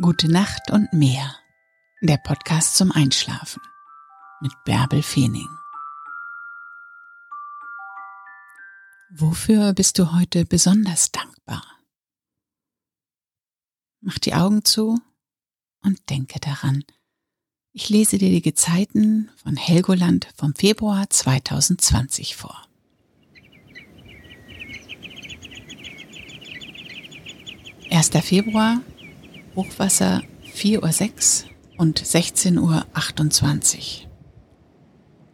Gute Nacht und mehr. Der Podcast zum Einschlafen mit Bärbel Feening. Wofür bist du heute besonders dankbar? Mach die Augen zu und denke daran. Ich lese dir die Gezeiten von Helgoland vom Februar 2020 vor. 1. Februar Hochwasser 4.06 Uhr und 16.28 Uhr.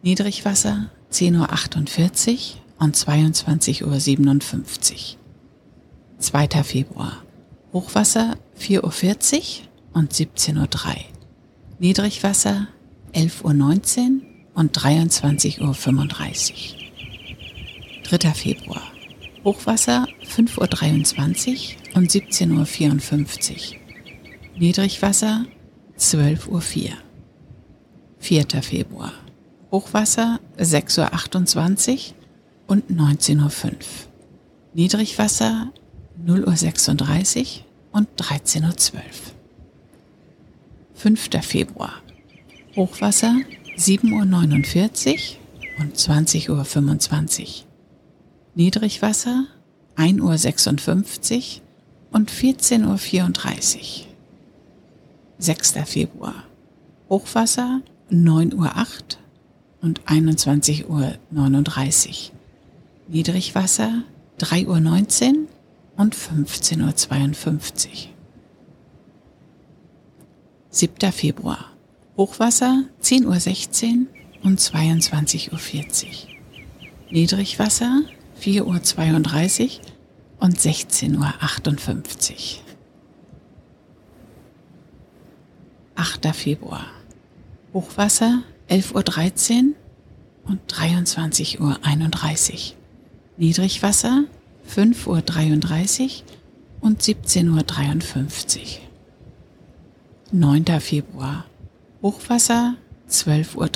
Niedrigwasser 10.48 Uhr und 22.57 Uhr. 2. Februar. Hochwasser 4.40 Uhr und 17.03 Uhr. Niedrigwasser 11.19 Uhr und 23.35 Uhr. 3. Februar. Hochwasser 5.23 Uhr und 17.54 Uhr. Niedrigwasser 12.04 Uhr. 4. Februar. Hochwasser 6.28 Uhr und 19.05 Uhr. Niedrigwasser 0.36 Uhr und 13.12 Uhr. 5. Februar. Hochwasser 7.49 Uhr und 20.25 Uhr. Niedrigwasser 1.56 Uhr und 14.34 Uhr. 6. Februar. Hochwasser 9.08 Uhr und 21.39 Uhr. Niedrigwasser 3.19 Uhr und 15.52 Uhr. 7. Februar. Hochwasser 10.16 Uhr und 22.40 Uhr. Niedrigwasser 4.32 Uhr und 16.58 Uhr. 8. Februar. Hochwasser 11.13 Uhr und 23.31 Uhr. Niedrigwasser 5.33 Uhr und 17.53 Uhr. 9. Februar. Hochwasser 12.03 Uhr.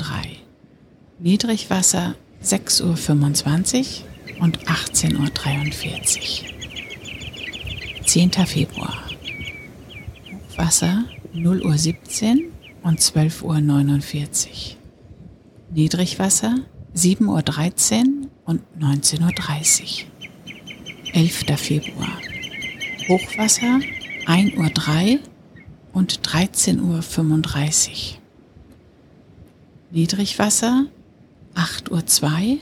Niedrigwasser 6.25 Uhr und 18.43 Uhr. 10. Februar. Hochwasser 0 Uhr 17 und 12 Uhr 49. Niedrigwasser 7 Uhr 13 und 19 Uhr 30. 11. Februar. Hochwasser 1 Uhr 3 und 13 Uhr 35. Niedrigwasser 8 Uhr 2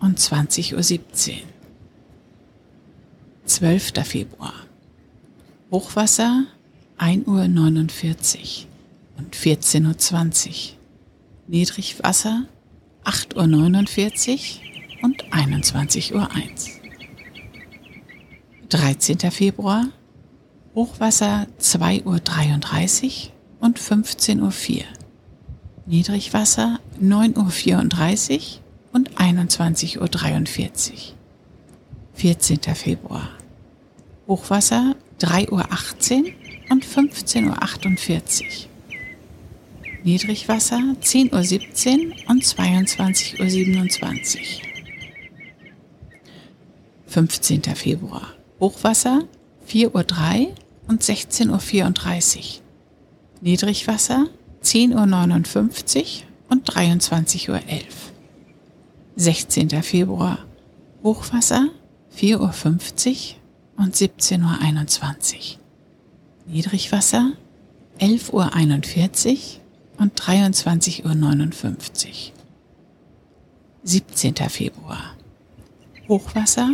und 20 Uhr 17. 12. Februar. Hochwasser 1.49 Uhr und 14.20 Uhr. Niedrigwasser 8.49 Uhr und 21.01 Uhr. 13. Februar Hochwasser 2.33 Uhr und 15.04 Uhr. Niedrigwasser 9.34 Uhr und 21.43 Uhr. 14. Februar Hochwasser 3.18 Uhr und 15.48 Uhr. Niedrigwasser 10.17 Uhr und 22.27 Uhr. 15. Februar. Hochwasser 4.03 Uhr und 16.34 Uhr. Niedrigwasser 10.59 Uhr und 23.11 Uhr. 16. Februar. Hochwasser 4.50 Uhr und 17.21 Uhr. Niedrigwasser 11.41 Uhr und 23.59 Uhr. 17. Februar. Hochwasser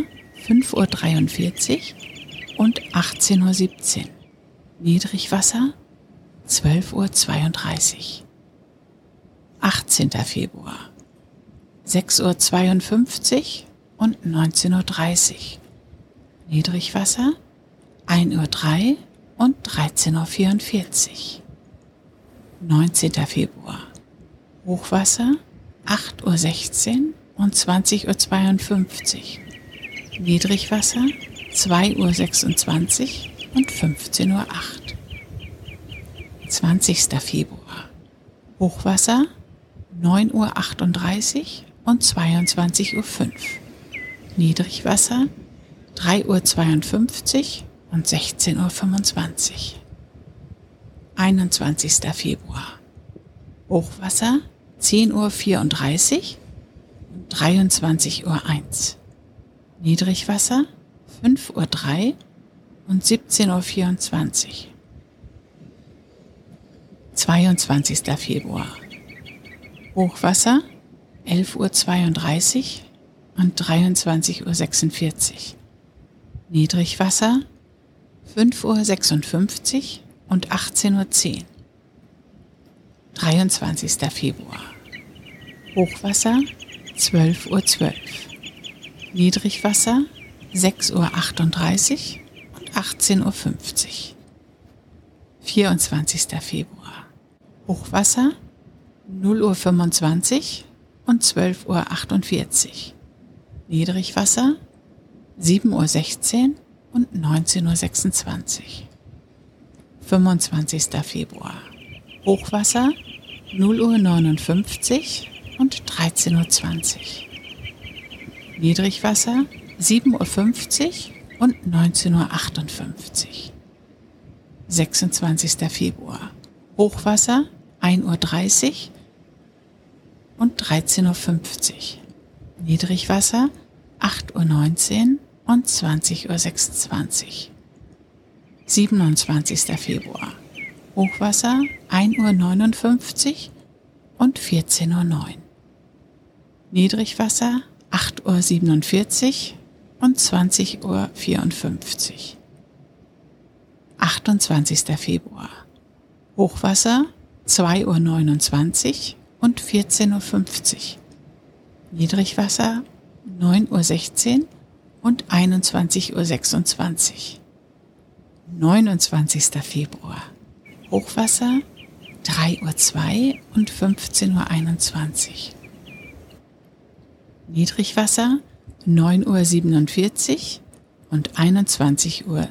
5.43 Uhr und 18.17 Uhr. Niedrigwasser 12.32 Uhr. 18. Februar. 6.52 Uhr und 19.30 Uhr. Niedrigwasser 1.03 Uhr und 13.44 Uhr. 19. Februar. Hochwasser 8.16 Uhr und 20.52 Uhr. Niedrigwasser 2.26 Uhr und 15.08 Uhr. 20. Februar. Hochwasser 9.38 Uhr und 22.05 Uhr. Niedrigwasser 3.52 Uhr und 16.25 Uhr. 21. Februar. Hochwasser 10.34 Uhr und 23.01 Uhr. Niedrigwasser 5.03 Uhr und 17.24 Uhr. 22. Februar. Hochwasser 11.32 Uhr und 23.46 Uhr. Niedrigwasser 5.56 Uhr und 18.10 Uhr. 23. Februar. Hochwasser 12.12 Uhr. 12. Niedrigwasser 6.38 Uhr und 18.50 Uhr. 24. Februar. Hochwasser 0.25 Uhr und 12.48 Uhr. Niedrigwasser 7.16 Uhr und 19.26 Uhr. 25. Februar. Hochwasser 0.59 Uhr und 13.20 Uhr. Niedrigwasser 7.50 Uhr und 19.58 Uhr. 26. Februar. Hochwasser 1.30 Uhr und 13.50 Uhr. Niedrigwasser 8.19 Uhr und 20.26 Uhr. 27. Februar. Hochwasser 1.59 Uhr und 14.09 Uhr. Niedrigwasser 8.47 Uhr und 20.54 Uhr. 28. Februar. Hochwasser 2.29 Uhr und 14.50 Uhr. Niedrigwasser 9.16 Uhr und 21.26 Uhr. 29. Februar. Hochwasser 3.02 Uhr und 15.21 Uhr. Niedrigwasser 9.47 Uhr und 21.56 Uhr.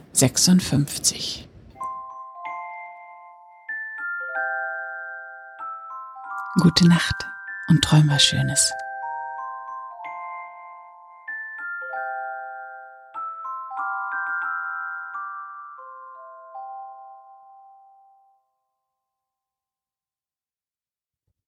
Gute Nacht und träum was Schönes.